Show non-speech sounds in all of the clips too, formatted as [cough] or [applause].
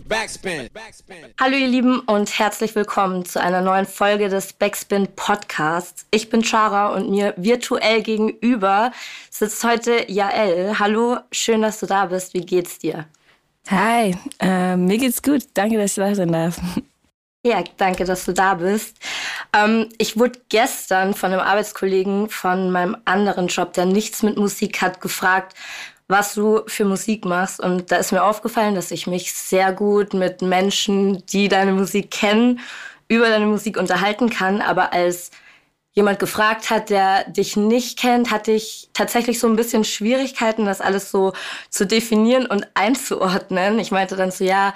Backspin. Hallo ihr Lieben und herzlich willkommen zu einer neuen Folge des Backspin Podcasts. Ich bin Chara und mir virtuell gegenüber sitzt heute Jael. Hallo, schön, dass du da bist. Wie geht's dir? Hi, äh, mir geht's gut. Danke, dass ich da sein darf. Ja, danke, dass du da bist. Ähm, ich wurde gestern von einem Arbeitskollegen von meinem anderen Job, der nichts mit Musik hat, gefragt, was du für Musik machst. Und da ist mir aufgefallen, dass ich mich sehr gut mit Menschen, die deine Musik kennen, über deine Musik unterhalten kann. Aber als jemand gefragt hat, der dich nicht kennt, hatte ich tatsächlich so ein bisschen Schwierigkeiten, das alles so zu definieren und einzuordnen. Ich meinte dann so, ja,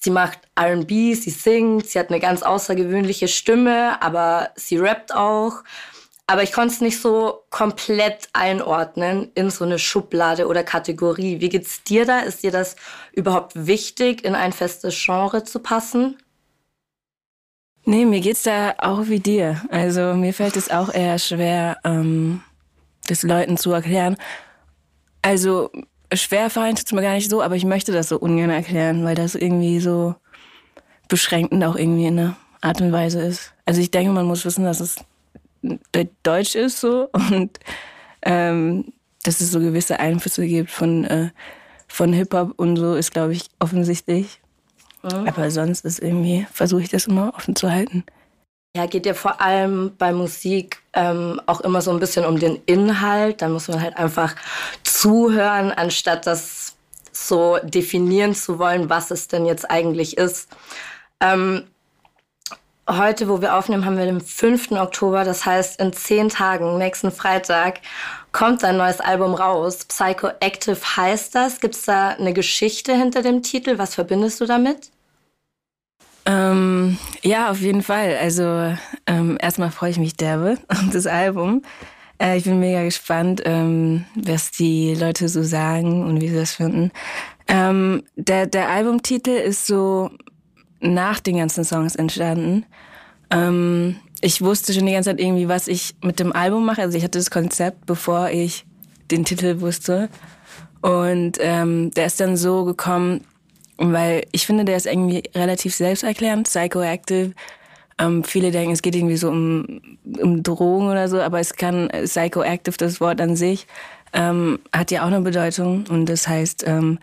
sie macht RB, sie singt, sie hat eine ganz außergewöhnliche Stimme, aber sie rappt auch. Aber ich konnte es nicht so komplett einordnen in so eine Schublade oder Kategorie. Wie geht's dir da? Ist dir das überhaupt wichtig, in ein festes Genre zu passen? Nee, mir geht's da auch wie dir. Also mir fällt es auch eher schwer, ähm, das Leuten zu erklären. Also schwer fallen tut's mir gar nicht so, aber ich möchte das so ungern erklären, weil das irgendwie so beschränkend auch irgendwie in einer Art und Weise ist. Also ich denke, man muss wissen, dass es Deutsch ist so [laughs] und ähm, dass es so gewisse Einflüsse gibt von, äh, von Hip-Hop und so ist, glaube ich, offensichtlich. Mhm. Aber sonst ist irgendwie, versuche ich das immer offen zu halten. Ja, geht ja vor allem bei Musik ähm, auch immer so ein bisschen um den Inhalt. Da muss man halt einfach zuhören, anstatt das so definieren zu wollen, was es denn jetzt eigentlich ist. Ähm, heute, wo wir aufnehmen, haben wir den 5. Oktober. Das heißt, in zehn Tagen, nächsten Freitag, kommt ein neues Album raus. Psychoactive heißt das. Gibt es da eine Geschichte hinter dem Titel? Was verbindest du damit? Ähm, ja, auf jeden Fall. Also ähm, erstmal freue ich mich derbe [laughs] auf das Album. Äh, ich bin mega gespannt, ähm, was die Leute so sagen und wie sie das finden. Ähm, der, der Albumtitel ist so nach den ganzen Songs entstanden. Ähm, ich wusste schon die ganze Zeit irgendwie, was ich mit dem Album mache. Also ich hatte das Konzept, bevor ich den Titel wusste. Und ähm, der ist dann so gekommen, weil ich finde, der ist irgendwie relativ selbsterklärend, psychoactive. Ähm, viele denken, es geht irgendwie so um, um Drogen oder so, aber es kann psychoactive, das Wort an sich, ähm, hat ja auch eine Bedeutung. Und das heißt, ähm,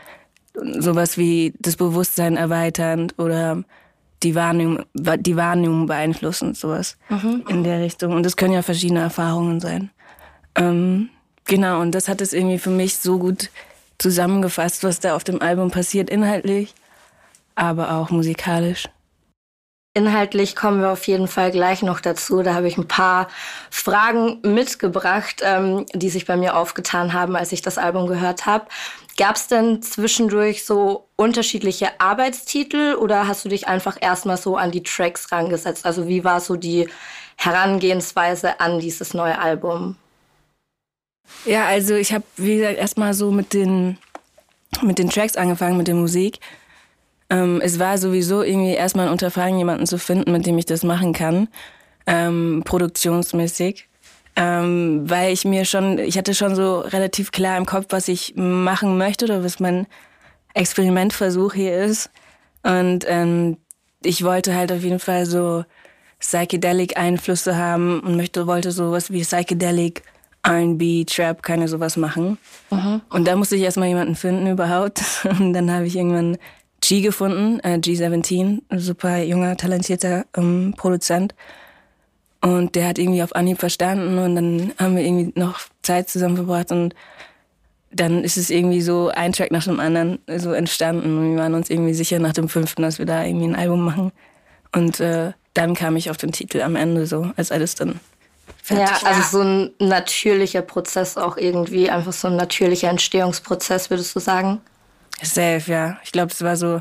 sowas wie das Bewusstsein erweiternd oder die Wahrnehmung, die Wahrnehmung beeinflussen, sowas mhm. in der Richtung. Und das können ja verschiedene Erfahrungen sein. Ähm, genau, und das hat es irgendwie für mich so gut zusammengefasst, was da auf dem Album passiert, inhaltlich, aber auch musikalisch. Inhaltlich kommen wir auf jeden Fall gleich noch dazu. Da habe ich ein paar Fragen mitgebracht, ähm, die sich bei mir aufgetan haben, als ich das Album gehört habe. Gab es denn zwischendurch so unterschiedliche Arbeitstitel oder hast du dich einfach erstmal so an die Tracks rangesetzt? Also wie war so die Herangehensweise an dieses neue Album? Ja, also ich habe, wie gesagt, erstmal so mit den, mit den Tracks angefangen, mit der Musik. Ähm, es war sowieso irgendwie erstmal ein Unterfangen, jemanden zu finden, mit dem ich das machen kann, ähm, produktionsmäßig. Ähm, weil ich mir schon, ich hatte schon so relativ klar im Kopf, was ich machen möchte oder was mein Experimentversuch hier ist. Und ähm, ich wollte halt auf jeden Fall so Psychedelic-Einflüsse haben und möchte, wollte sowas wie Psychedelic, R&B, Trap, keine sowas machen. Mhm. Und da musste ich erstmal jemanden finden überhaupt. [laughs] Und dann habe ich irgendwann G gefunden, äh, G17, super junger, talentierter ähm, Produzent. Und der hat irgendwie auf Anhieb verstanden und dann haben wir irgendwie noch Zeit zusammen verbracht und dann ist es irgendwie so ein Track nach dem anderen so entstanden und wir waren uns irgendwie sicher nach dem fünften, dass wir da irgendwie ein Album machen. Und äh, dann kam ich auf den Titel am Ende so, als alles dann fertig war. Ja, also so ein natürlicher Prozess auch irgendwie, einfach so ein natürlicher Entstehungsprozess, würdest du sagen? Safe, ja. Ich glaube, das war so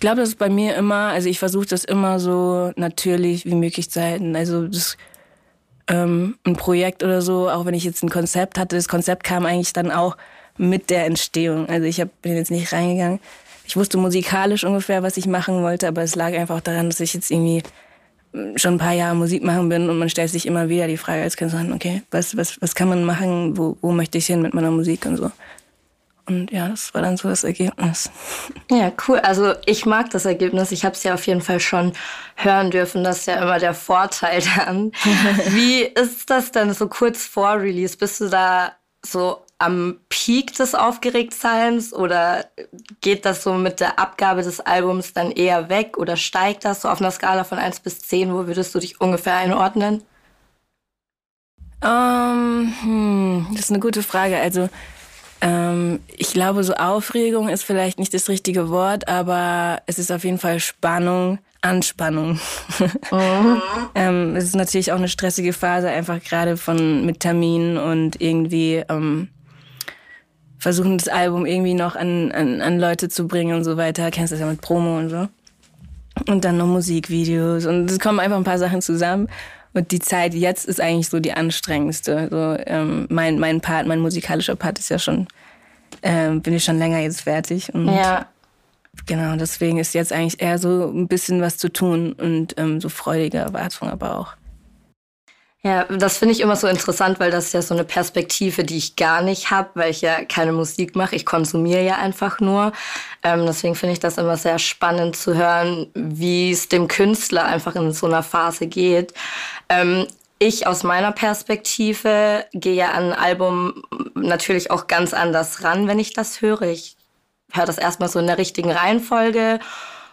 ich glaube, das ist bei mir immer, also ich versuche das immer so natürlich wie möglich zu halten. Also das, ähm, ein Projekt oder so, auch wenn ich jetzt ein Konzept hatte, das Konzept kam eigentlich dann auch mit der Entstehung. Also ich hab, bin jetzt nicht reingegangen. Ich wusste musikalisch ungefähr, was ich machen wollte, aber es lag einfach daran, dass ich jetzt irgendwie hm, schon ein paar Jahre Musik machen bin und man stellt sich immer wieder die Frage als Künstlerin, okay, was, was, was kann man machen, wo, wo möchte ich hin mit meiner Musik und so. Und ja, das war dann so das Ergebnis. Ja, cool. Also ich mag das Ergebnis. Ich habe es ja auf jeden Fall schon hören dürfen. Das ist ja immer der Vorteil [laughs] dann. Wie ist das denn so kurz vor Release? Bist du da so am Peak des Aufgeregtseins oder geht das so mit der Abgabe des Albums dann eher weg oder steigt das so auf einer Skala von 1 bis 10? Wo würdest du dich ungefähr einordnen? Um, ähm, hm, das ist eine gute Frage. Also ähm, ich glaube, so Aufregung ist vielleicht nicht das richtige Wort, aber es ist auf jeden Fall Spannung, Anspannung. [laughs] Mhm. ähm, es ist natürlich auch eine stressige Phase, einfach gerade von mit Terminen und irgendwie ähm, versuchen, das Album irgendwie noch an, an, an Leute zu bringen und so weiter. Kennst du das ja mit Promo und so. Und dann noch Musikvideos und es kommen einfach ein paar Sachen zusammen. Und die Zeit jetzt ist eigentlich so die anstrengendste. So, ähm, mein, mein Part, mein musikalischer Part ist ja schon, ähm, bin ich schon länger jetzt fertig. Und ja. Genau, deswegen ist jetzt eigentlich eher so ein bisschen was zu tun und ähm, so freudige Erwartung aber auch. Ja, das finde ich immer so interessant, weil das ist ja so eine Perspektive, die ich gar nicht habe, weil ich ja keine Musik mache. Ich konsumiere ja einfach nur. Ähm, deswegen finde ich das immer sehr spannend zu hören, wie es dem Künstler einfach in so einer Phase geht. Ähm, ich aus meiner Perspektive gehe ja an ein Album natürlich auch ganz anders ran, wenn ich das höre. Ich höre das erstmal so in der richtigen Reihenfolge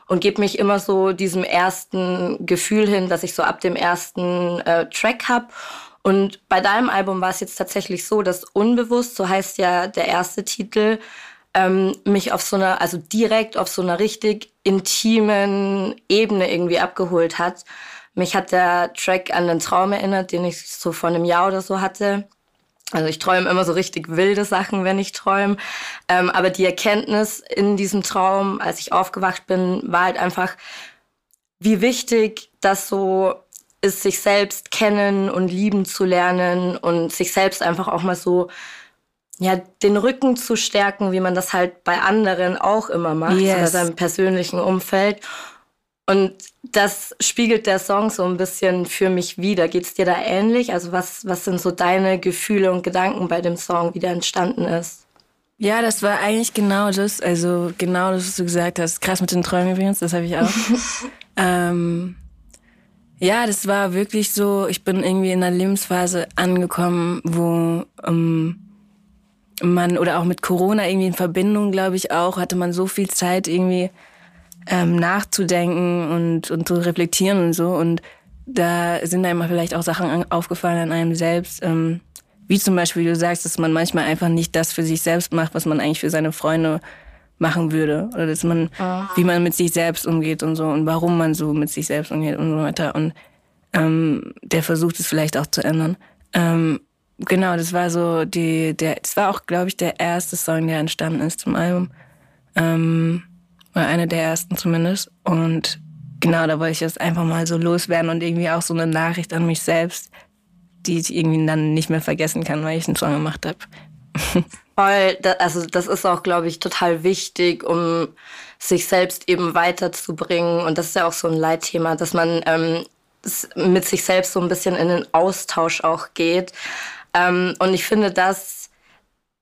und gebe mich immer so diesem ersten Gefühl hin, dass ich so ab dem ersten äh, Track hab. Und bei deinem Album war es jetzt tatsächlich so, dass unbewusst, so heißt ja der erste Titel, ähm, mich auf so einer, also direkt auf so einer richtig intimen Ebene irgendwie abgeholt hat. Mich hat der Track an den Traum erinnert, den ich so vor einem Jahr oder so hatte. Also ich träume immer so richtig wilde Sachen, wenn ich träume. Ähm, aber die Erkenntnis in diesem Traum, als ich aufgewacht bin, war halt einfach, wie wichtig das so ist, sich selbst kennen und lieben zu lernen und sich selbst einfach auch mal so ja, den Rücken zu stärken, wie man das halt bei anderen auch immer macht, yes. oder seinem persönlichen Umfeld. Und das spiegelt der Song so ein bisschen für mich wieder. Geht's dir da ähnlich? Also was, was sind so deine Gefühle und Gedanken bei dem Song, wie der entstanden ist? Ja, das war eigentlich genau das. Also genau das, was du gesagt hast. Krass mit den Träumen übrigens, das habe ich auch. [laughs] ähm, ja, das war wirklich so, ich bin irgendwie in einer Lebensphase angekommen, wo ähm, man, oder auch mit Corona irgendwie in Verbindung, glaube ich auch, hatte man so viel Zeit irgendwie ähm, nachzudenken und, und zu reflektieren und so. Und da sind einem vielleicht auch Sachen aufgefallen an einem selbst. Ähm, wie zum Beispiel, wie du sagst, dass man manchmal einfach nicht das für sich selbst macht, was man eigentlich für seine Freunde machen würde. Oder dass man, oh. wie man mit sich selbst umgeht und so und warum man so mit sich selbst umgeht und so weiter. Und ähm, der versucht es vielleicht auch zu ändern. Ähm, genau, das war so die, der, das war auch, glaube ich, der erste Song, der entstanden ist zum Album. Ähm, war einer der ersten zumindest. Und genau, da wollte ich das einfach mal so loswerden und irgendwie auch so eine Nachricht an mich selbst, die ich irgendwie dann nicht mehr vergessen kann, weil ich einen Song gemacht habe. [laughs] Voll, also das ist auch, glaube ich, total wichtig, um sich selbst eben weiterzubringen. Und das ist ja auch so ein Leitthema, dass man ähm, mit sich selbst so ein bisschen in den Austausch auch geht. Ähm, und ich finde, das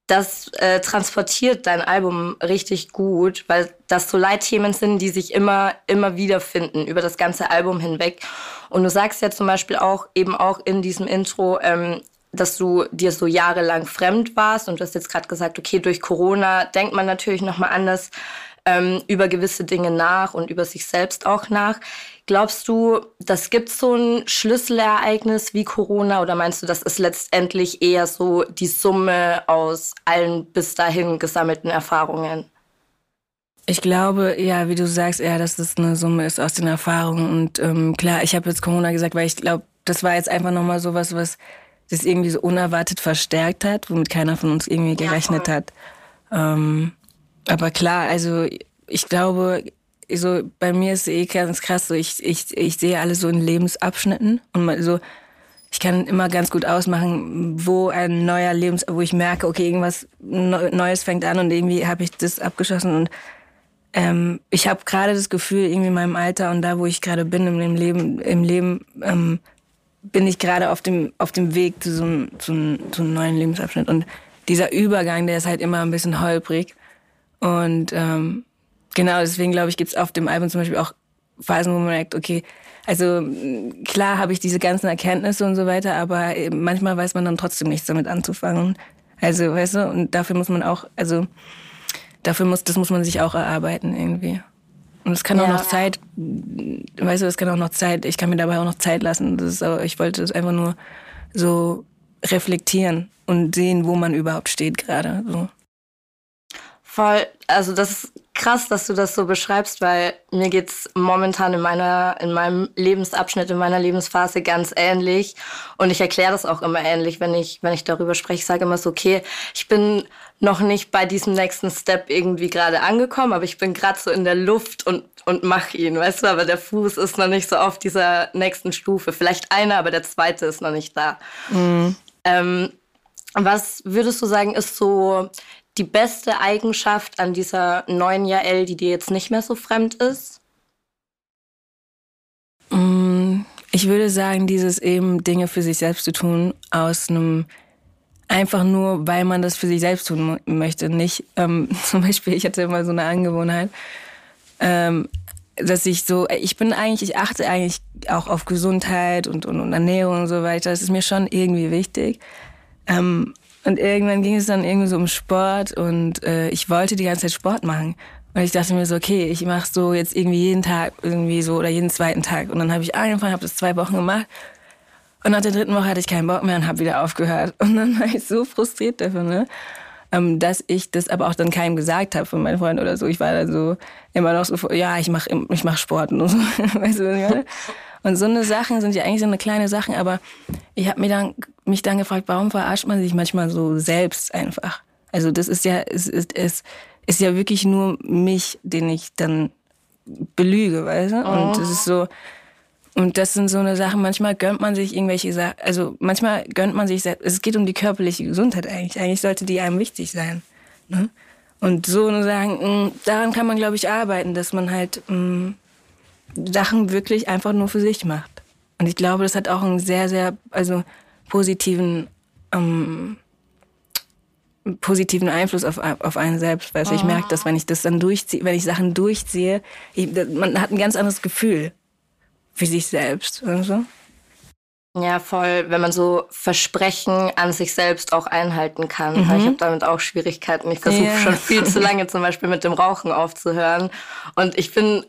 das äh, transportiert dein Album richtig gut, weil das so Leitthemen sind, die sich immer, immer wiederfinden über das ganze Album hinweg. Und du sagst ja zum Beispiel auch, eben auch in diesem Intro, ähm, dass du dir so jahrelang fremd warst und du hast jetzt gerade gesagt, okay, durch Corona denkt man natürlich nochmal anders ähm, über gewisse Dinge nach und über sich selbst auch nach. Glaubst du, das gibt so ein Schlüsselereignis wie Corona oder meinst du, das ist letztendlich eher so die Summe aus allen bis dahin gesammelten Erfahrungen? Ich glaube, ja, wie du sagst, eher, dass das eine Summe ist aus den Erfahrungen. Und ähm, klar, ich habe jetzt Corona gesagt, weil ich glaube, das war jetzt einfach nochmal so was, was das irgendwie so unerwartet verstärkt hat, womit keiner von uns irgendwie gerechnet ja, hat. Ähm, aber klar, also ich glaube, so bei mir ist es eh ganz krass, so ich, ich, ich sehe alles so in Lebensabschnitten und so ich kann immer ganz gut ausmachen, wo ein neuer Lebens, wo ich merke, okay, irgendwas Neues fängt an und irgendwie habe ich das abgeschlossen und ähm, ich habe gerade das Gefühl, irgendwie in meinem Alter und da, wo ich gerade bin im Leben, im Leben ähm, bin ich gerade auf dem auf dem Weg zu so, einem, zu, zu einem neuen Lebensabschnitt und dieser Übergang, der ist halt immer ein bisschen holprig. Und ähm, genau, deswegen glaube ich, gibt es auf dem Album zum Beispiel auch Phasen, wo man merkt, okay, also klar habe ich diese ganzen Erkenntnisse und so weiter, aber manchmal weiß man dann trotzdem nichts damit anzufangen. Also, weißt du, und dafür muss man auch, also dafür muss, das muss man sich auch erarbeiten irgendwie. Und es kann auch ja. noch Zeit, weißt du, es kann auch noch Zeit, ich kann mir dabei auch noch Zeit lassen. Das ist, aber, ich wollte das einfach nur so reflektieren und sehen, wo man überhaupt steht gerade. So. Voll, also das ist krass, dass du das so beschreibst, weil mir geht's momentan in meiner, in meinem Lebensabschnitt, in meiner Lebensphase ganz ähnlich. Und ich erkläre das auch immer ähnlich, wenn ich, wenn ich darüber spreche. Ich sage immer so, okay, ich bin noch nicht bei diesem nächsten Step irgendwie gerade angekommen, aber ich bin gerade so in der Luft und, und mach ihn, weißt du, aber der Fuß ist noch nicht so auf dieser nächsten Stufe. Vielleicht einer, aber der zweite ist noch nicht da. Mhm. Ähm, was würdest du sagen, ist so die beste Eigenschaft an dieser neuen Jael, die dir jetzt nicht mehr so fremd ist? Mm, ich würde sagen, dieses eben Dinge für sich selbst zu tun, aus einem einfach nur, weil man das für sich selbst tun möchte. Nicht, ähm, [laughs] zum Beispiel, ich hatte immer so eine Angewohnheit, ähm, dass ich so, ich bin eigentlich, ich achte eigentlich auch auf Gesundheit und, und, und Ernährung und so weiter. Das ist mir schon irgendwie wichtig. Ähm, und irgendwann ging es dann irgendwie so um Sport und äh, ich wollte die ganze Zeit Sport machen. Und ich dachte mir so, okay, ich mache so jetzt irgendwie jeden Tag irgendwie so oder jeden zweiten Tag. Und dann habe ich angefangen, habe das zwei Wochen gemacht. Und nach der dritten Woche hatte ich keinen Bock mehr und habe wieder aufgehört. [laughs] Und dann war ich so frustriert davon, ne? Ähm, dass ich das aber auch dann keinem gesagt habe von meinen Freunden oder so. Ich war dann so immer noch so, ja, ich mache ich mach Sport und so. [laughs] weißt du, was ich meine? Und so eine Sachen sind ja eigentlich so eine kleine Sachen, aber ich habe mir dann, mich dann gefragt, warum verarscht man sich manchmal so selbst einfach? Also das ist ja, es ist, es ist ja wirklich nur mich, den ich dann belüge, weißt du? Und oh. das ist so, und das sind so eine Sachen, manchmal gönnt man sich irgendwelche Sachen, also manchmal gönnt man sich selbst, es geht um die körperliche Gesundheit eigentlich. Eigentlich sollte die einem wichtig sein. Ne? Und so nur sagen, mh, daran kann man, glaube ich, arbeiten, dass man halt mh, Sachen wirklich einfach nur für sich macht. Und ich glaube, das hat auch einen sehr, sehr, also positiven, ähm, positiven Einfluss auf, auf einen selbst. Weil ich merke, dass wenn ich das dann durchziehe, wenn ich Sachen durchziehe, ich, man hat ein ganz anderes Gefühl für sich selbst. Also. Ja, voll, wenn man so Versprechen an sich selbst auch einhalten kann. Mhm. Ich habe damit auch Schwierigkeiten. Ich versuche yeah. schon viel zu [laughs] lange zum Beispiel mit dem Rauchen aufzuhören. Und ich bin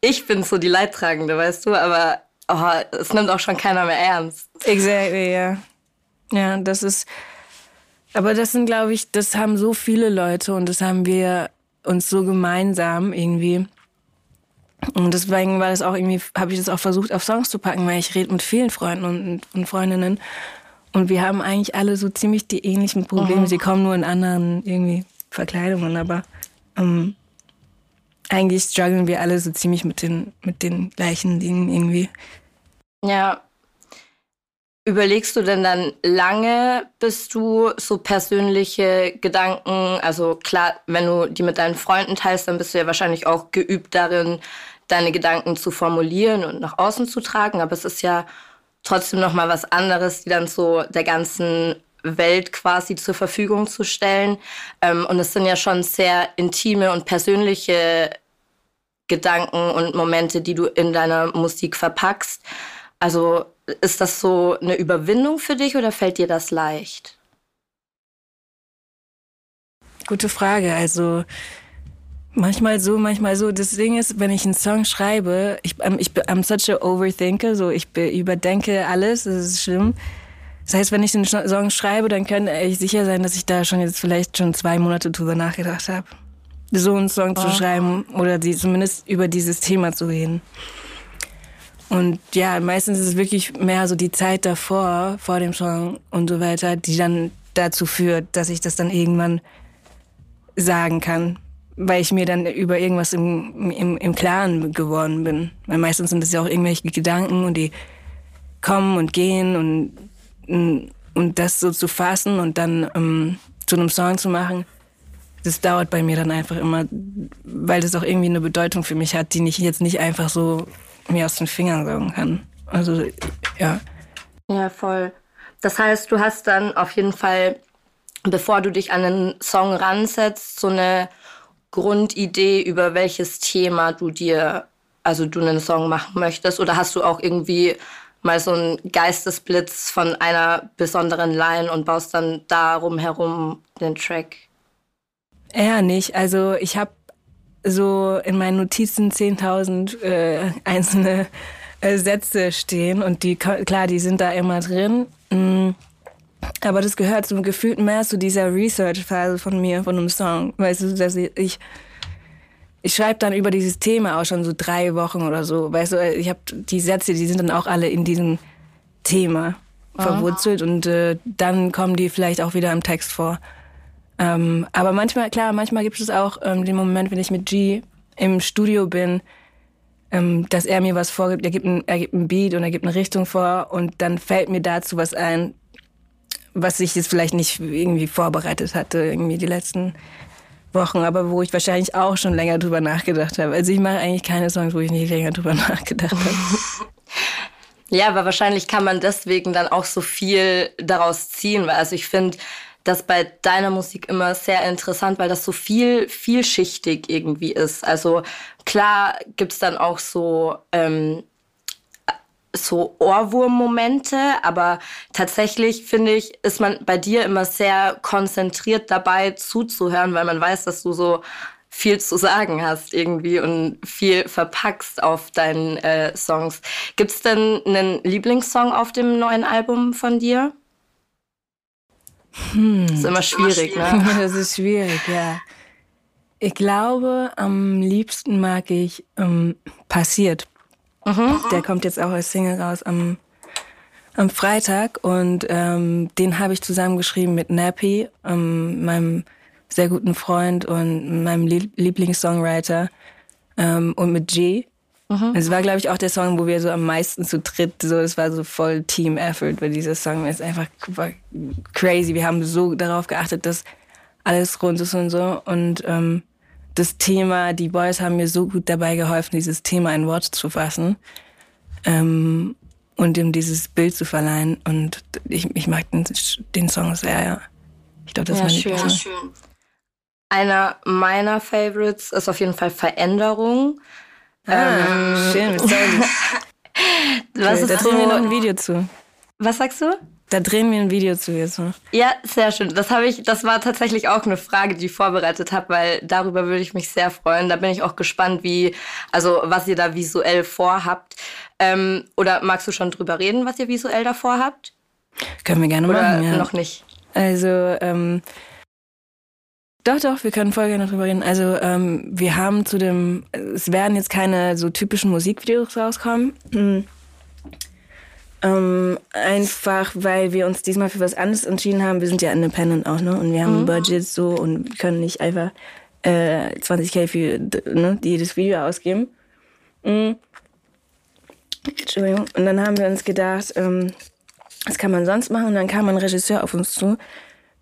ich bin so die Leidtragende, weißt du, aber oh, es nimmt auch schon keiner mehr ernst. Exactly, ja. Ja, das ist, aber das sind, glaube ich, das haben so viele Leute und das haben wir uns so gemeinsam irgendwie. Und deswegen war das auch irgendwie, habe ich das auch versucht auf Songs zu packen, weil ich rede mit vielen Freunden und, und Freundinnen. Und wir haben eigentlich alle so ziemlich die ähnlichen Probleme. Mhm. Sie kommen nur in anderen irgendwie Verkleidungen, aber ähm, eigentlich strugglen wir alle so ziemlich mit den, mit den gleichen Dingen irgendwie. Ja. Überlegst du denn dann lange, bis du so persönliche Gedanken, also klar, wenn du die mit deinen Freunden teilst, dann bist du ja wahrscheinlich auch geübt darin, deine Gedanken zu formulieren und nach außen zu tragen, aber es ist ja trotzdem noch mal was anderes, die dann so der ganzen Welt quasi zur Verfügung zu stellen. Ähm, und es sind ja schon sehr intime und persönliche Gedanken und Momente, die du in deiner Musik verpackst. Also ist das so eine Überwindung für dich oder fällt dir das leicht? Gute Frage. Also manchmal so, manchmal so. Das Ding ist, wenn ich einen Song schreibe, ich, ich I'm such a overthinker, so ich überdenke alles, das ist schlimm. Das heißt, wenn ich den Song schreibe, dann kann ich sicher sein, dass ich da schon jetzt vielleicht schon zwei Monate drüber nachgedacht habe so einen Song oh. zu schreiben oder die, zumindest über dieses Thema zu reden. Und ja, meistens ist es wirklich mehr so die Zeit davor, vor dem Song und so weiter, die dann dazu führt, dass ich das dann irgendwann sagen kann, weil ich mir dann über irgendwas im, im, im Klaren geworden bin. Weil meistens sind es ja auch irgendwelche Gedanken und die kommen und gehen und, und das so zu fassen und dann ähm, zu einem Song zu machen das dauert bei mir dann einfach immer, weil das auch irgendwie eine Bedeutung für mich hat, die ich jetzt nicht einfach so mir aus den Fingern saugen kann. Also, ja. Ja, voll. Das heißt, du hast dann auf jeden Fall bevor du dich an einen Song ransetzt, so eine Grundidee, über welches Thema du dir, also du einen Song machen möchtest? Oder hast du auch irgendwie mal so einen Geistesblitz von einer besonderen Line und baust dann darum herum den Track? Eher nicht. Also ich habe so in meinen Notizen 10.000 äh, einzelne äh, Sätze stehen und die, klar, die sind da immer drin. Mm. Aber das gehört zum gefühlt mehr zu dieser Research-Phase von mir, von einem Song. Weißt du, dass ich, ich schreibe dann über dieses Thema auch schon so drei Wochen oder so. Weißt du, ich habe die Sätze, die sind dann auch alle in diesem Thema verwurzelt und äh, dann kommen die vielleicht auch wieder im Text vor. Ähm, aber manchmal, klar, manchmal gibt es auch ähm, den Moment, wenn ich mit G im Studio bin, ähm, dass er mir was vorgibt. Er gibt, ein, er gibt ein Beat und er gibt eine Richtung vor und dann fällt mir dazu was ein, was ich jetzt vielleicht nicht irgendwie vorbereitet hatte, irgendwie die letzten Wochen, aber wo ich wahrscheinlich auch schon länger drüber nachgedacht habe. Also ich mache eigentlich keine Songs, wo ich nicht länger drüber [laughs] nachgedacht habe. ja, aber wahrscheinlich kann man deswegen dann auch so viel daraus ziehen, weil also ich finde, das bei deiner Musik immer sehr interessant, weil das so viel, vielschichtig irgendwie ist. Also klar gibt's dann auch so, ähm, so Ohrwurm-Momente, aber tatsächlich finde ich, ist man bei dir immer sehr konzentriert dabei zuzuhören, weil man weiß, dass du so viel zu sagen hast irgendwie und viel verpackst auf deinen äh, Songs. Gibt's denn einen Lieblingssong auf dem neuen Album von dir? Hm. Das ist immer schwierig, ne? [laughs] Das ist schwierig, ja. Ich glaube, am liebsten mag ich ähm, Passiert. Mhm. Der kommt jetzt auch als Single raus am, am Freitag und ähm, den habe ich zusammengeschrieben mit Nappy, ähm, meinem sehr guten Freund und meinem Lieblingssongwriter ähm, und mit G. Mhm. Es war, glaube ich, auch der Song, wo wir so am meisten zu dritt, so, es war so voll Team-Effort, weil dieser Song ist einfach crazy. Wir haben so darauf geachtet, dass alles rund ist und so. Und ähm, das Thema, die Boys haben mir so gut dabei geholfen, dieses Thema in Worte zu fassen ähm, und ihm dieses Bild zu verleihen. Und ich, ich mag den, den Song sehr, ja. Ich glaube, das ja, war schön. Ja, schön. Einer meiner Favorites ist auf jeden Fall Veränderung. Ah, ähm, schön, [laughs] was okay, da drehen wir noch ein Video zu. Was sagst du? Da drehen wir ein Video zu jetzt noch. Ja, sehr schön. Das habe ich, das war tatsächlich auch eine Frage, die ich vorbereitet habe, weil darüber würde ich mich sehr freuen. Da bin ich auch gespannt, wie, also was ihr da visuell vorhabt. Ähm, oder magst du schon drüber reden, was ihr visuell da vorhabt? Können wir gerne oder machen, ja. noch nicht. Also, ähm, doch, doch, wir können voll gerne drüber reden. Also ähm, wir haben zu dem, es werden jetzt keine so typischen Musikvideos rauskommen. Mhm. Ähm, einfach, weil wir uns diesmal für was anderes entschieden haben. Wir sind ja independent auch, ne? Und wir haben mhm. ein Budget so und können nicht einfach äh, 20k für ne, jedes Video ausgeben. Mhm. Entschuldigung. Und dann haben wir uns gedacht, ähm, was kann man sonst machen? Und dann kam ein Regisseur auf uns zu,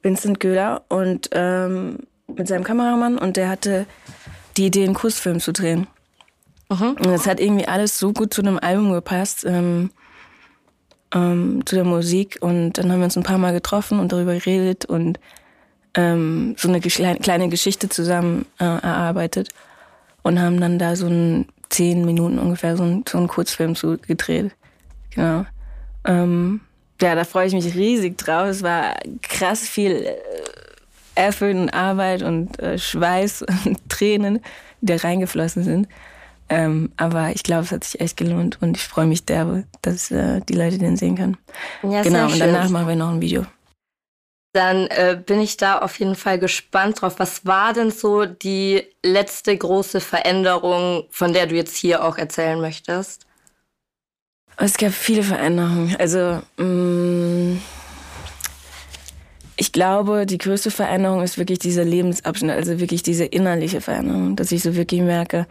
Vincent Göhler, und ähm, mit seinem Kameramann und der hatte die Idee, einen Kussfilm zu drehen. Mhm. Und das hat irgendwie alles so gut zu dem Album gepasst, ähm, ähm, zu der Musik. Und dann haben wir uns ein paar Mal getroffen und darüber geredet und ähm, so eine kleine Geschichte zusammen äh, erarbeitet und haben dann da so einen zehn Minuten ungefähr so einen, so einen Kurzfilm zu gedreht. Genau. Ähm, ja, da freue ich mich riesig drauf. Es war krass viel äh, Und Arbeit und äh, Schweiß [laughs] und Tränen, die da reingeflossen sind. Ähm, aber ich glaube, es hat sich echt gelohnt und ich freue mich derbe, dass äh, die Leute den sehen können. Ja, genau, und danach schön. machen wir noch ein Video. Dann äh, bin ich da auf jeden Fall gespannt drauf. Was war denn so die letzte große Veränderung, von der du jetzt hier auch erzählen möchtest? Es gab viele Veränderungen. Also, mh, mm, ich glaube, die größte Veränderung ist wirklich dieser Lebensabschnitt, also wirklich diese innerliche Veränderung, dass ich so wirklich merke,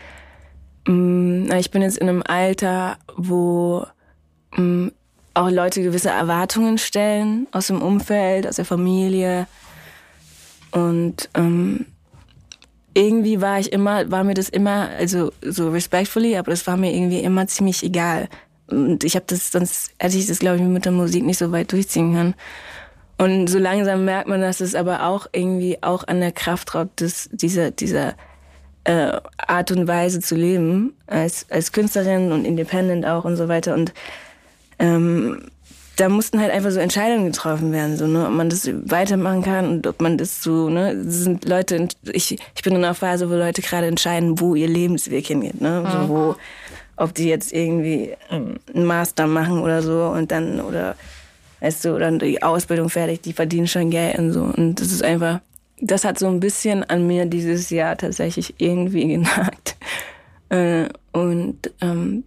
mh, mm, ich bin jetzt in einem Alter, wo mh, mm, auch Leute gewisse Erwartungen stellen aus dem Umfeld, aus der Familie. Und ähm, irgendwie war ich immer, war mir das immer, also so respectfully, aber das war mir irgendwie immer ziemlich egal. Und ich habe das, sonst hätte ich das, glaube ich, mit der Musik nicht so weit durchziehen können. Und so langsam merkt man, dass es aber auch irgendwie auch an der Kraft raubt, dass dieser, dieser äh, Art und Weise zu leben, als, als Künstlerin und independent auch und so weiter. Und ähm, da mussten halt einfach so Entscheidungen getroffen werden, so, ne, ob man das weitermachen kann und ob man das so, ne, das sind Leute, ich, ich bin in einer Phase, wo Leute gerade entscheiden, wo ihr Lebensweg hingeht, ne, mhm. so, wo, ob die jetzt irgendwie ähm, einen Master machen oder so und dann, oder, weißt du, oder die Ausbildung fertig, die verdienen schon Geld und so und das ist einfach, das hat so ein bisschen an mir dieses Jahr tatsächlich irgendwie [laughs] genagt äh, und ähm,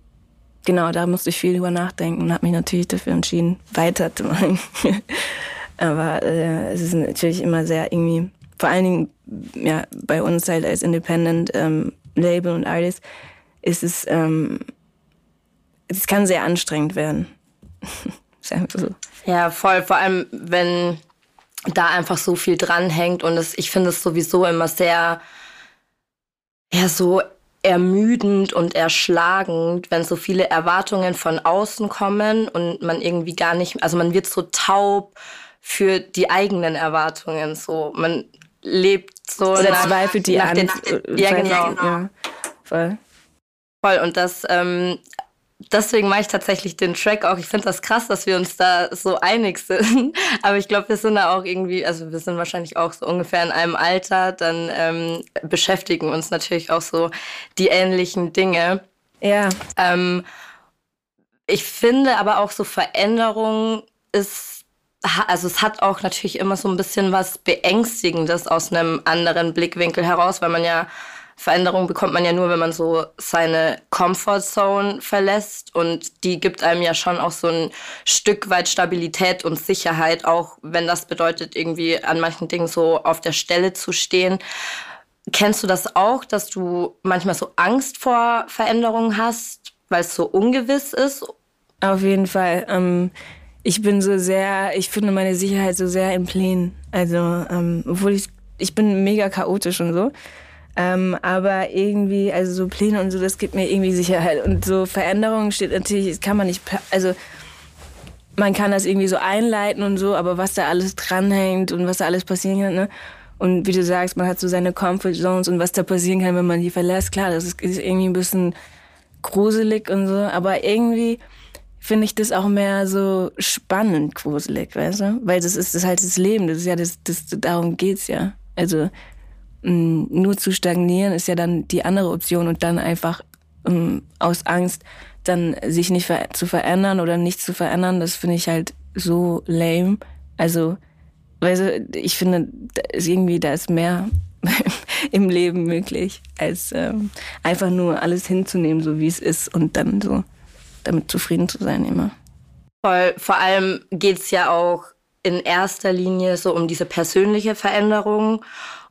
genau, da musste ich viel drüber nachdenken und habe mich natürlich dafür entschieden, weiterzumachen. [laughs] Aber äh, es ist natürlich immer sehr irgendwie, vor allen Dingen ja, bei uns halt als Independent ähm, Label und Artist, ist es, ähm, es kann sehr anstrengend werden. [laughs] ist einfach so. Ja, voll. Vor allem, wenn da einfach so viel dranhängt und es, ich finde es sowieso immer sehr, ja, so ermüdend und erschlagend, wenn so viele Erwartungen von außen kommen und man irgendwie gar nicht, also man wird so taub für die eigenen Erwartungen. So, man lebt so oder nach, zweifelt die nach den, ja, genau. Ja, voll. Voll und das ähm, deswegen mache ich tatsächlich den Track auch. Ich finde das krass, dass wir uns da so einig sind. [laughs] Aber ich glaube, wir sind da auch irgendwie, also wir sind wahrscheinlich auch so ungefähr in einem Alter, dann ähm, beschäftigen uns natürlich auch so die ähnlichen Dinge. Ja. Ähm, ich finde aber auch so Veränderung ist, also es hat auch natürlich immer so ein bisschen was Beängstigendes aus einem anderen Blickwinkel heraus, weil man ja Veränderung bekommt man ja nur, wenn man so seine Comfortzone verlässt und die gibt einem ja schon auch so ein Stück weit Stabilität und Sicherheit, auch wenn das bedeutet, irgendwie an manchen Dingen so auf der Stelle zu stehen. Kennst du das auch, dass du manchmal so Angst vor Veränderungen hast, weil es so ungewiss ist? Auf jeden Fall. Ähm, ich bin so sehr, ich finde meine Sicherheit so sehr im Plänen. Also, ähm, obwohl ich, ich bin mega chaotisch und so. Ähm, aber irgendwie, also so Pläne und so, das gibt mir irgendwie Sicherheit. Und so Veränderungen steht natürlich, kann man nicht, also man kann das irgendwie so einleiten und so, aber was da alles dranhängt und was da alles passieren kann, ne? Und wie du sagst, man hat so seine Comfort Zones und was da passieren kann, wenn man die verlässt, klar, das ist, ist irgendwie ein bisschen gruselig und so, aber irgendwie finde ich das auch mehr so spannend gruselig, weißt du? Weil das ist das ist halt das Leben, das ist ja das, das darum geht's ja. Also nur zu stagnieren ist ja dann die andere Option und dann einfach ähm, aus Angst dann sich nicht ver zu verändern oder nicht zu verändern, das finde ich halt so lame. Also, weil ich finde, da ist irgendwie da ist mehr [laughs] im Leben möglich, als ähm, einfach nur alles hinzunehmen, so wie es ist und dann so damit zufrieden zu sein immer. Voll. Vor allem geht's ja auch in erster Linie so um diese persönliche Veränderung.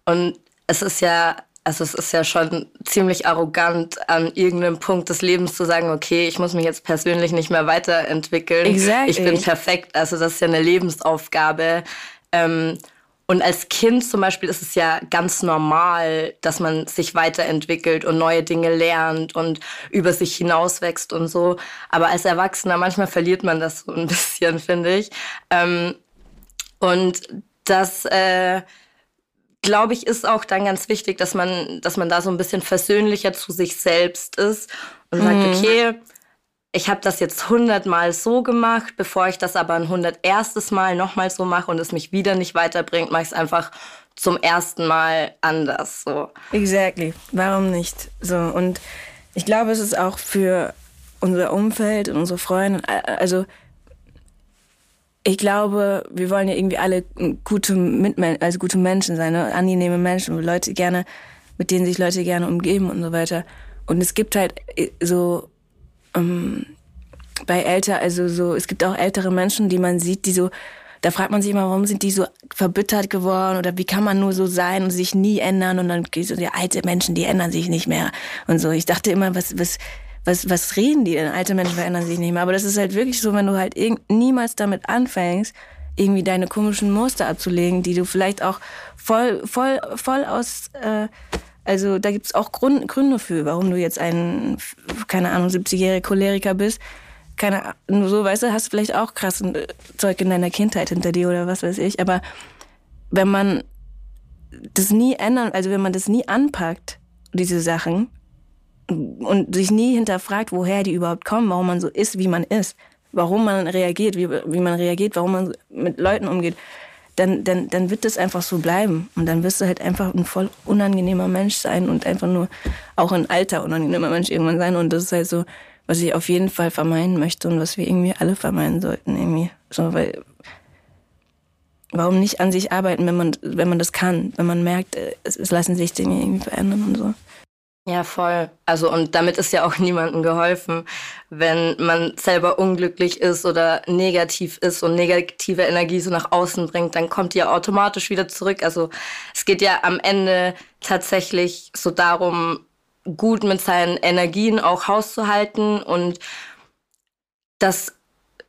Und es ist ja, also es ist ja schon ziemlich arrogant, an irgendeinem Punkt des Lebens zu sagen, okay, ich muss mich jetzt persönlich nicht mehr weiterentwickeln. Exactly. Ich bin perfekt. Also das ist ja eine Lebensaufgabe. Ähm, und als Kind zum Beispiel ist es ja ganz normal, dass man sich weiterentwickelt und neue Dinge lernt und über sich hinauswächst und so. Aber als Erwachsener manchmal verliert man das so ein [laughs] bisschen, finde ich. Ähm, und das äh, glaube ich, ist auch dann ganz wichtig, dass man, dass man da so ein bisschen versöhnlicher zu sich selbst ist und mhm. sagt, okay, ich habe das jetzt hundertmal so gemacht, bevor ich das aber ein hunderterstes Mal nochmal so mache und es mich wieder nicht weiterbringt, mache ich es einfach zum ersten Mal anders. So. Exactly. Warum nicht? So und ich glaube, es ist auch für unser Umfeld und unsere Freunde, also ich glaube, wir wollen ja irgendwie alle gute Mitmen also gute Menschen sein, ne? angenehme Menschen, Leute gerne, mit denen sich Leute gerne umgeben und so weiter. Und es gibt halt äh, so ähm, bei älter, also so, es gibt auch ältere Menschen, die man sieht, die so, da fragt man sich immer, warum sind die so verbittert geworden oder wie kann man nur so sein und sich nie ändern und dann so, ja, alte Menschen, die ändern sich nicht mehr und so. Ich dachte immer, was, was, was, was reden die denn? Alte Menschen verändern sich nicht mehr. Aber das ist halt wirklich so, wenn du halt niemals damit anfängst, irgendwie deine komischen Muster abzulegen, die du vielleicht auch voll, voll, voll aus, äh, also da gibt's auch Grund, Gründe für, warum du jetzt ein, keine Ahnung, 70-jähriger Choleriker bist. keine Ahnung, so, weißt du, hast du vielleicht auch krassen äh, Zeug in deiner Kindheit hinter dir oder was weiß ich. Aber wenn man das nie ändern, also wenn man das nie anpackt, diese Sachen, und sich nie hinterfragt, woher die überhaupt kommen, warum man so ist, wie man ist, warum man reagiert, wie, wie man reagiert, warum man mit Leuten umgeht, dann, dann, dann wird das einfach so bleiben. Und dann wirst du halt einfach ein voll unangenehmer Mensch sein und einfach nur auch ein alter unangenehmer Mensch irgendwann sein. Und das ist halt so, was ich auf jeden Fall vermeiden möchte und was wir irgendwie alle vermeiden sollten, irgendwie. So, weil, warum nicht an sich arbeiten, wenn man, wenn man das kann, wenn man merkt, es, es lassen sich Dinge irgendwie verändern und so. Ja, voll. Also und damit ist ja auch niemandem geholfen, wenn man selber unglücklich ist oder negativ ist und negative Energie so nach außen bringt, dann kommt die ja automatisch wieder zurück. Also es geht ja am Ende tatsächlich so darum, gut mit seinen Energien auch hauszuhalten und das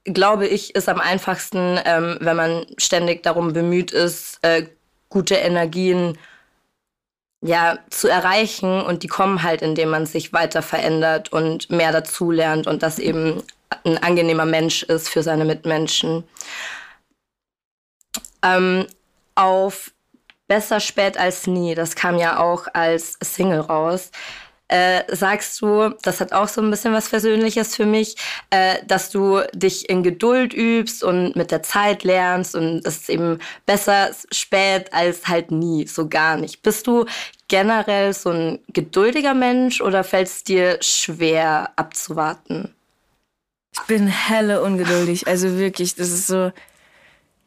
glaube ich ist am einfachsten, ähm, wenn man ständig darum bemüht ist, äh, gute Energien ja, zu erreichen und die kommen halt, indem man sich weiter verändert und mehr dazulernt und das eben ein angenehmer Mensch ist für seine Mitmenschen. Ähm, auf Besser spät als nie, das kam ja auch als Single raus äh, sagst du, das hat auch so ein bisschen was Versöhnliches für mich, äh, dass du dich in Geduld übst und mit der Zeit lernst und es ist eben besser spät als halt nie, so gar nicht. Bist du generell so ein geduldiger Mensch oder fällt es dir schwer abzuwarten? Ich bin helle ungeduldig, also wirklich, das ist so,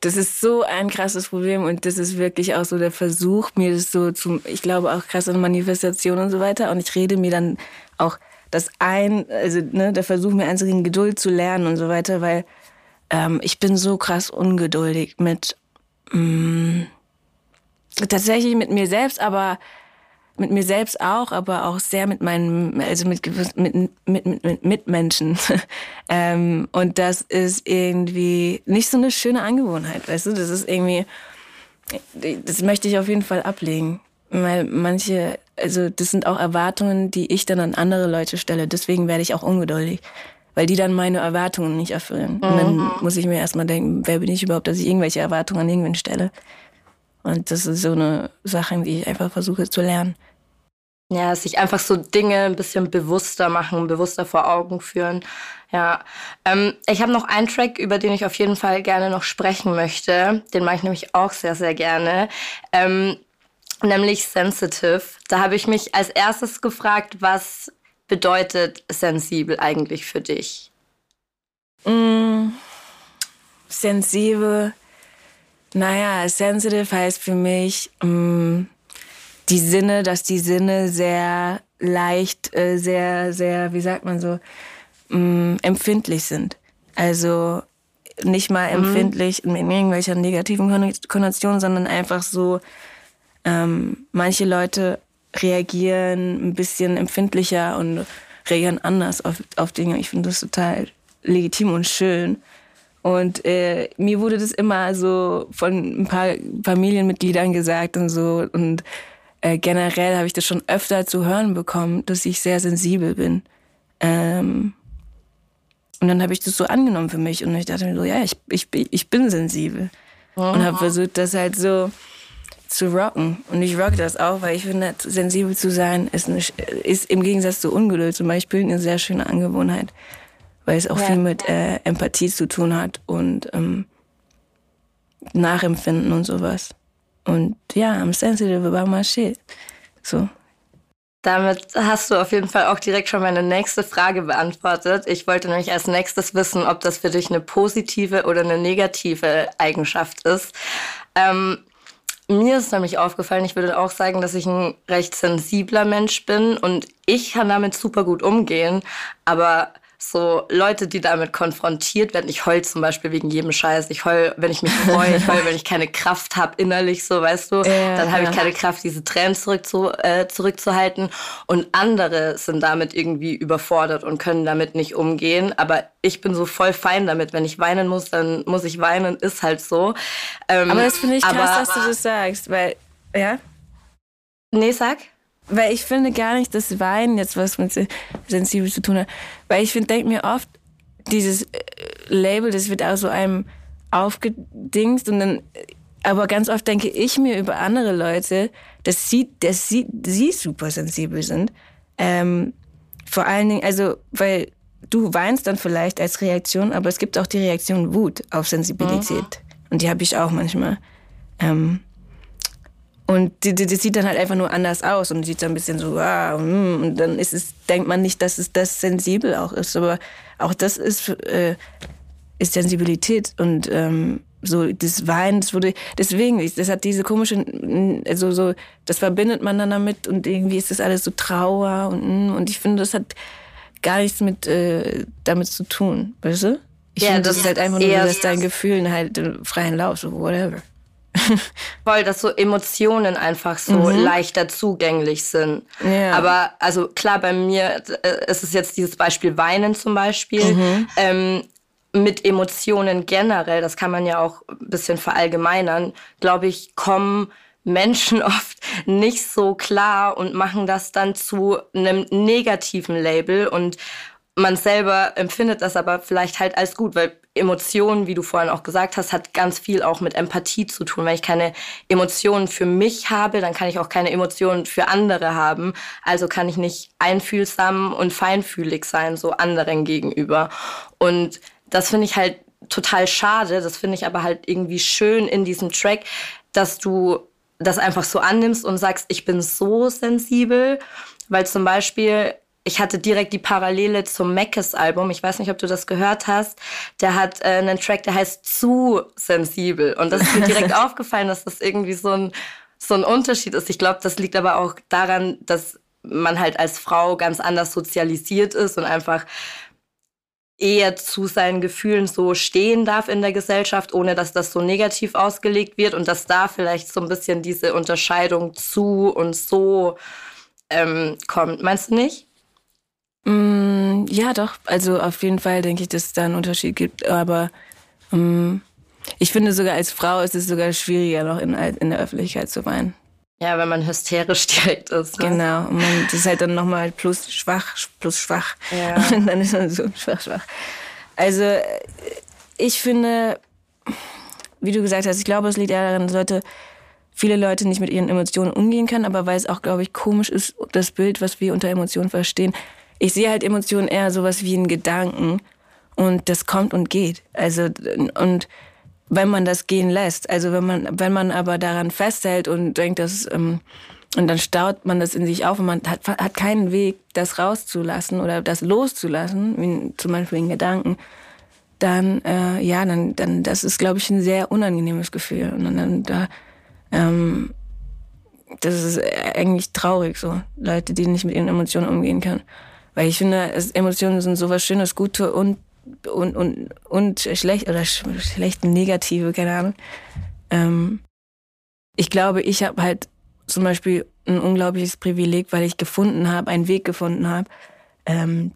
das ist so ein krasses Problem und das ist wirklich auch so der Versuch, mir das so zu, ich glaube auch krasse Manifestationen und so weiter. Und ich rede mir dann auch das ein, also ne, der Versuch mir einzurigen, Geduld zu lernen und so weiter, weil ähm, ich bin so krass ungeduldig mit mh, mm, tatsächlich mit mir selbst, aber mit mir selbst auch, aber auch sehr mit meinen, also mit mit mit mit, mit Mitmenschen. [laughs] ähm, und das ist irgendwie nicht so eine schöne Angewohnheit, weißt du? Das ist irgendwie, das möchte ich auf jeden Fall ablegen, weil manche, also das sind auch Erwartungen, die ich dann an andere Leute stelle. Deswegen werde ich auch ungeduldig, weil die dann meine Erwartungen nicht erfüllen. Mhm. Und dann mhm. muss ich mir erstmal denken, wer bin ich überhaupt, dass ich irgendwelche Erwartungen an irgendwen stelle. Und das ist so eine Sache, die ich einfach versuche zu lernen. Ja, sich einfach so Dinge ein bisschen bewusster machen, bewusster vor Augen führen. Ja, ähm, ich habe noch einen Track, über den ich auf jeden Fall gerne noch sprechen möchte. Den mache ich nämlich auch sehr, sehr gerne. Ähm, nämlich Sensitive. Da habe ich mich als erstes gefragt, was bedeutet sensibel eigentlich für dich? Mm, sensibel naja, sensitive heißt für mich mm, die Sinne, dass die Sinne sehr leicht, äh, sehr, sehr, wie sagt man so, mm, empfindlich sind. Also nicht mal mhm. empfindlich in irgendwelcher negativen Konnotation, sondern einfach so, ähm, manche Leute reagieren ein bisschen empfindlicher und reagieren anders auf, auf Dinge. Ich finde das total legitim und schön. Und äh, mir wurde das immer so von ein paar Familienmitgliedern gesagt und so. Und äh, generell habe ich das schon öfter zu hören bekommen, dass ich sehr sensibel bin. Ähm, und dann habe ich das so angenommen für mich und ich dachte mir so, ja, ich, ich, ich bin sensibel. Oh. Und habe versucht, das halt so zu rocken. Und ich rock das auch, weil ich finde, sensibel zu sein ist, eine, ist im Gegensatz zu Ungeduld zum Beispiel eine sehr schöne Angewohnheit weil es auch ja. viel mit äh, Empathie zu tun hat und ähm, Nachempfinden und sowas. Und ja, I'm sensitive about my shit. So. Damit hast du auf jeden Fall auch direkt schon meine nächste Frage beantwortet. Ich wollte nämlich als nächstes wissen, ob das für dich eine positive oder eine negative Eigenschaft ist. Ähm, mir ist nämlich aufgefallen, ich würde auch sagen, dass ich ein recht sensibler Mensch bin und ich kann damit super gut umgehen, aber so Leute, die damit konfrontiert werden. Ich heul zum Beispiel wegen jedem Scheiß. Ich heul, wenn ich mich freue, ich heul, wenn ich keine Kraft habe innerlich, so weißt du, [laughs] ja, dann habe ja. ich keine Kraft, diese Tränen zurück zu, äh, zurückzuhalten. Und andere sind damit irgendwie überfordert und können damit nicht umgehen. Aber ich bin so voll fein damit. Wenn ich weinen muss, dann muss ich weinen, ist halt so. Ähm, aber das finde ich krass, aber, dass du das sagst, weil, ja? Nee, sag. Weil ich finde gar nicht, dass Wein jetzt was mit sensibel zu tun hat. Weil ich finde, denke mir oft, dieses äh, Label, das wird auch so einem aufgedingst und dann, aber ganz oft denke ich mir über andere Leute, dass sie, dass sie, sie super sensibel sind. Ähm, vor allen Dingen, also, weil du weinst dann vielleicht als Reaktion, aber es gibt auch die Reaktion Wut auf Sensibilität. Mhm. Und die habe ich auch manchmal. Ähm, und die, die, die, sieht dann halt einfach nur anders aus und sieht so ein bisschen so, ah, mm, und dann ist es, denkt man nicht, dass es das sensibel auch ist. Aber auch das ist, äh, ist Sensibilität und ähm, so das Weinen, das wurde, deswegen, das hat diese komische, also so, das verbindet man dann damit und irgendwie ist das alles so Trauer und, und ich finde, das hat gar nichts mit äh, damit zu tun, weißt du? Ich ja, finde, das, das ist halt einfach nur, dass deinen Gefühlen halt freien Lauf, so whatever. [laughs] Voll, dass so Emotionen einfach so mhm. leichter zugänglich sind. Ja. Aber also klar, bei mir äh, ist es jetzt dieses Beispiel Weinen zum Beispiel. Mhm. Ähm, mit Emotionen generell, das kann man ja auch ein bisschen verallgemeinern, glaube ich, kommen Menschen [laughs] oft nicht so klar und machen das dann zu einem negativen Label und man selber empfindet das aber vielleicht halt als gut, weil Emotionen, wie du vorhin auch gesagt hast, hat ganz viel auch mit Empathie zu tun. Wenn ich keine Emotionen für mich habe, dann kann ich auch keine Emotionen für andere haben. Also kann ich nicht einfühlsam und feinfühlig sein, so anderen gegenüber. Und das finde ich halt total schade. Das finde ich aber halt irgendwie schön in diesem Track, dass du das einfach so annimmst und sagst, ich bin so sensibel. Weil zum Beispiel ich hatte direkt die Parallele zum Meckes-Album. Ich weiß nicht, ob du das gehört hast. Der hat äh, einen Track, der heißt Zu sensibel. Und das ist mir direkt [laughs] aufgefallen, dass das irgendwie so ein, so ein Unterschied ist. Ich glaube, das liegt aber auch daran, dass man halt als Frau ganz anders sozialisiert ist und einfach eher zu seinen Gefühlen so stehen darf in der Gesellschaft, ohne dass das so negativ ausgelegt wird und dass da vielleicht so ein bisschen diese Unterscheidung zu und so ähm, kommt. Meinst du nicht? Mm, ja, doch. Also auf jeden Fall denke ich, dass es da einen Unterschied gibt. Aber mm, ich finde sogar als Frau ist es sogar schwieriger, noch in, in der Öffentlichkeit zu weinen. Ja, wenn man hysterisch [laughs] direkt ist. Ne? Genau. Und man, das ist halt dann nochmal plus schwach, plus schwach. Ja. [laughs] Und dann ist man so schwach, schwach. Also ich finde, wie du gesagt hast, ich glaube, es liegt eher daran, dass Leute, viele Leute nicht mit ihren Emotionen umgehen können, aber weil es auch, glaube ich, komisch ist, das Bild, was wir unter Emotionen verstehen, ich sehe halt Emotionen eher sowas wie einen Gedanken und das kommt und geht. Also und wenn man das gehen lässt, also wenn man wenn man aber daran festhält und denkt, dass ähm, und dann staut man das in sich auf und man hat, hat keinen Weg, das rauszulassen oder das loszulassen, wie zum Beispiel in Gedanken, dann äh, ja, dann dann das ist, glaube ich, ein sehr unangenehmes Gefühl und dann, dann da ähm, das ist eigentlich traurig so Leute, die nicht mit ihren Emotionen umgehen können. Weil ich finde, Emotionen sind sowas Schönes, Gute und, und, und, und schlecht oder schlecht negative, keine Ahnung. Ähm, ich glaube, ich habe halt zum Beispiel ein unglaubliches Privileg, weil ich gefunden habe, einen Weg gefunden habe, ähm,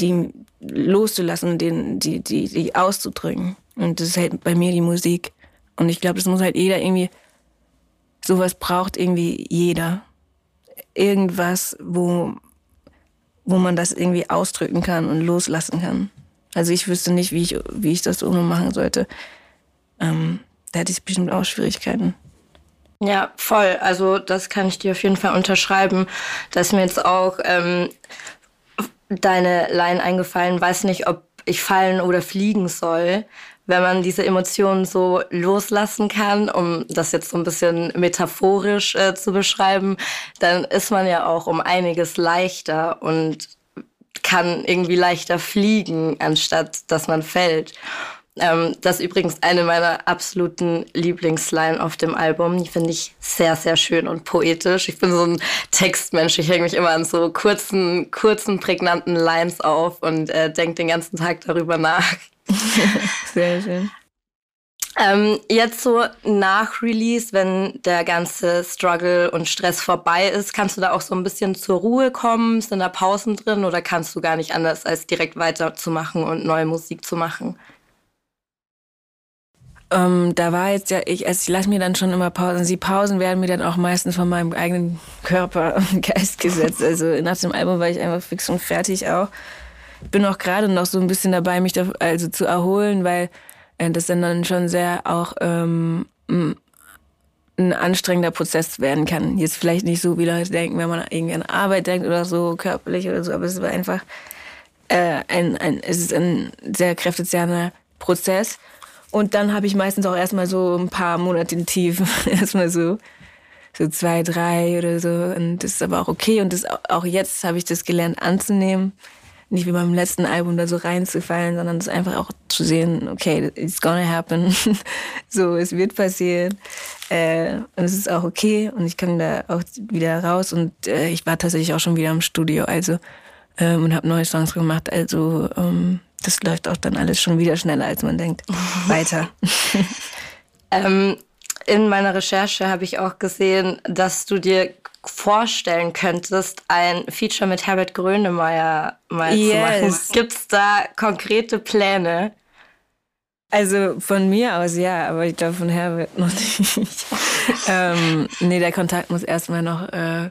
die loszulassen, den, die, die, die auszudrücken. Und das ist halt bei mir die Musik. Und ich glaube, das muss halt jeder irgendwie, sowas braucht irgendwie jeder. Irgendwas, wo wo man das irgendwie ausdrücken kann und loslassen kann. Also ich wüsste nicht, wie ich, wie ich das ohne machen sollte. Ähm, da hätte ich bestimmt auch Schwierigkeiten. Ja, voll. Also das kann ich dir auf jeden Fall unterschreiben. dass mir jetzt auch ähm, deine Line eingefallen, weiß nicht, ob ich fallen oder fliegen soll wenn man diese Emotionen so loslassen kann, um das jetzt so ein bisschen metaphorisch äh, zu beschreiben, dann ist man ja auch um einiges leichter und kann irgendwie leichter fliegen, anstatt dass man fällt. Ähm, das ist übrigens eine meiner absoluten Lieblingsline auf dem Album. Die finde ich sehr, sehr schön und poetisch. Ich bin so ein Textmensch. Ich hänge mich immer an so kurzen, kurzen, prägnanten Lines auf und äh, denke den ganzen Tag darüber nach. [laughs] Sehr schön. Ähm, jetzt so nach Release, wenn der ganze Struggle und Stress vorbei ist, kannst du da auch so ein bisschen zur Ruhe kommen? Sind da Pausen drin oder kannst du gar nicht anders, als direkt weiterzumachen und neue Musik zu machen? Ähm, da war jetzt ja ich, also ich lasse mir dann schon immer Pausen. Die Pausen werden mir dann auch meistens von meinem eigenen Körper [laughs] und Geist gesetzt. Also nach dem Album war ich einfach fix und fertig auch. Bin auch gerade noch so ein bisschen dabei, mich da, also zu erholen, weil äh, das dann, dann schon sehr auch ähm, ein anstrengender Prozess werden kann. Jetzt vielleicht nicht so, wie Leute denken, wenn man irgendwie an Arbeit denkt oder so, körperlich oder so, aber es war einfach äh, ein, ein, es ist ein sehr kräftezehrender Prozess. Und dann habe ich meistens auch erstmal so ein paar Monate in Tiefen, [laughs] erstmal so, so zwei, drei oder so. Und das ist aber auch okay. Und das, auch jetzt habe ich das gelernt anzunehmen nicht wie beim letzten Album da so reinzufallen, sondern das einfach auch zu sehen, okay, it's gonna happen. [laughs] so, es wird passieren. Äh, und es ist auch okay und ich kann da auch wieder raus und äh, ich war tatsächlich auch schon wieder im Studio, also ähm, und habe neue Songs gemacht, also ähm, das läuft auch dann alles schon wieder schneller, als man denkt. [laughs] Weiter. ähm, in meiner Recherche habe ich auch gesehen, dass du dir vorstellen könntest, ein Feature mit Herbert Grönemeyer mal yes. zu machen. Gibt es da konkrete Pläne? Also von mir aus ja, aber ich glaube von Herbert [laughs] noch nicht. ähm, nee, der Kontakt muss erstmal noch äh,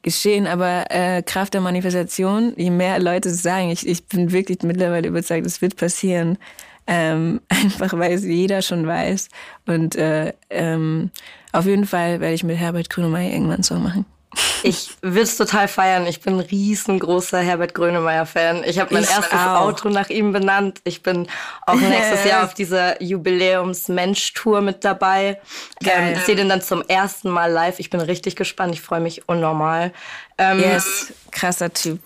geschehen, aber äh, Kraft der Manifestation, je mehr Leute sagen, ich, ich bin wirklich mittlerweile überzeugt, es wird passieren. Ähm, [laughs] einfach weil es jeder schon weiß. Und äh, ähm, auf jeden Fall werde ich mit Herbert Grönemeyer irgendwann so machen. [laughs] Ich will es total feiern. Ich bin riesengroßer Herbert Grönemeyer-Fan. Ich habe mein ich erstes auch. Auto nach ihm benannt. Ich bin auch nächstes Jahr [laughs] auf dieser Jubiläums-Mensch-Tour mit dabei. Ähm, sehe den dann zum ersten Mal live. Ich bin richtig gespannt. Ich freue mich unnormal. Ähm, yes, krasser Typ.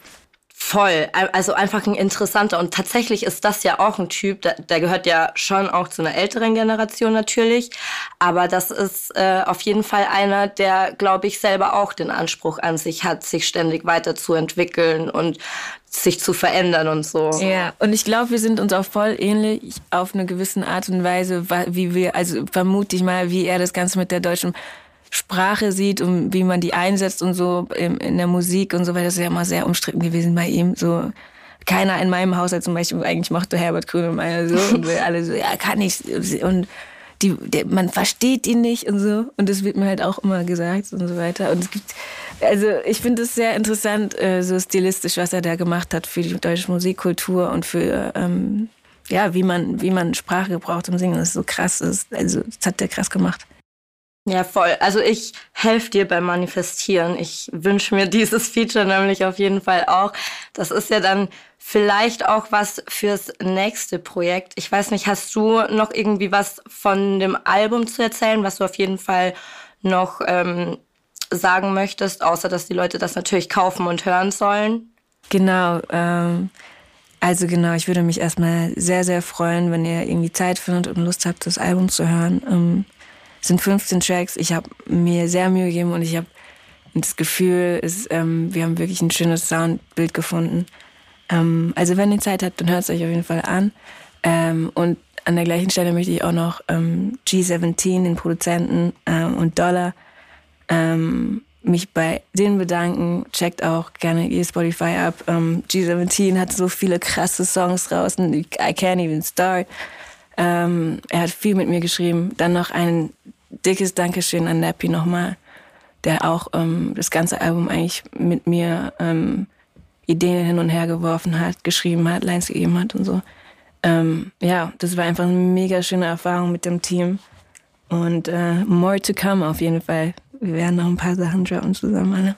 Voll, also einfach ein interessanter. Und tatsächlich ist das ja auch ein Typ, der, der gehört ja schon auch zu einer älteren Generation natürlich. Aber das ist äh, auf jeden Fall einer, der, glaube ich, selber auch den Anspruch an sich hat, sich ständig weiterzuentwickeln und sich zu verändern und so. Ja, und ich glaube, wir sind uns auch voll ähnlich auf eine gewisse Art und Weise, wie wir, also vermute ich mal, wie er das Ganze mit der deutschen Sprache sieht und wie man die einsetzt und so in, der Musik und so weiter. Das ist ja immer sehr umstritten gewesen bei ihm. So keiner in meinem Haushalt zum Beispiel eigentlich mochte Herbert Grönemeyer so [laughs] und alle so, ja, kann ich. Und die, der, man versteht ihn nicht und so. Und das wird mir halt auch immer gesagt und so weiter. Und es gibt, also ich finde es sehr interessant, äh, so stilistisch, was er da gemacht hat für die deutsche Musikkultur und für ähm, ja, wie man, wie man Sprache gebraucht im Singen. Das ist so krass. Das, also, das hat der krass gemacht. Ja, voll. Also ich helfe dir beim Manifestieren. Ich wünsche mir dieses Feature nämlich auf jeden Fall auch. Das ist ja dann vielleicht auch was fürs nächste Projekt. Ich weiß nicht, hast du noch irgendwie was von dem Album zu erzählen, was du auf jeden Fall noch ähm, sagen möchtest, außer dass die Leute das natürlich kaufen und hören sollen? Genau. Ähm also genau, ich würde mich erstmal sehr, sehr freuen, wenn ihr irgendwie Zeit findet und Lust habt, das Album zu hören. Es sind 15 Tracks. Ich habe mir sehr Mühe gegeben und ich habe das Gefühl, es, ähm, wir haben wirklich ein schönes Soundbild gefunden. Ähm, also wenn ihr Zeit habt, dann hört es euch auf jeden Fall an. Ähm, und an der gleichen Stelle möchte ich auch noch ähm, G17, den Produzenten ähm, und Dollar, ähm, mich bei denen bedanken. Checkt auch gerne ihr Spotify ab. G17 hat so viele krasse Songs draußen. I Can't Even Start. Ähm, er hat viel mit mir geschrieben. Dann noch ein dickes Dankeschön an Nappy nochmal, der auch ähm, das ganze Album eigentlich mit mir ähm, Ideen hin und her geworfen hat, geschrieben hat, Lines gegeben hat und so. Ähm, ja, das war einfach eine mega schöne Erfahrung mit dem Team. Und äh, more to come auf jeden Fall. Wir werden noch ein paar Sachen droppen zusammen alle.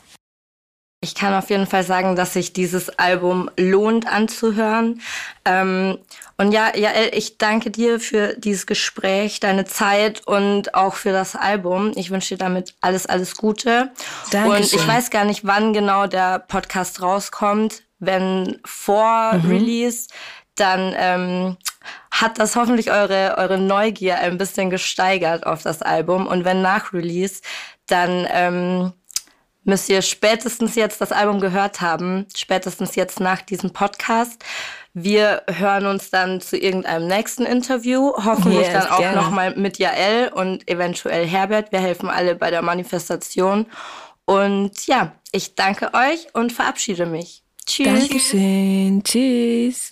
Ich kann auf jeden Fall sagen, dass sich dieses Album lohnt anzuhören. Ähm, und ja, Jael, ich danke dir für dieses Gespräch, deine Zeit und auch für das Album. Ich wünsche dir damit alles, alles Gute. Danke. Und ich weiß gar nicht, wann genau der Podcast rauskommt. Wenn vor mhm. Release, dann ähm, hat das hoffentlich eure, eure Neugier ein bisschen gesteigert auf das Album. Und wenn nach Release, dann ähm, müsst ihr spätestens jetzt das Album gehört haben, spätestens jetzt nach diesem Podcast. Wir hören uns dann zu irgendeinem nächsten Interview, hoffentlich yes, dann auch nochmal mit Jael und eventuell Herbert. Wir helfen alle bei der Manifestation. Und ja, ich danke euch und verabschiede mich. Tschüss. Dankeschön. Tschüss.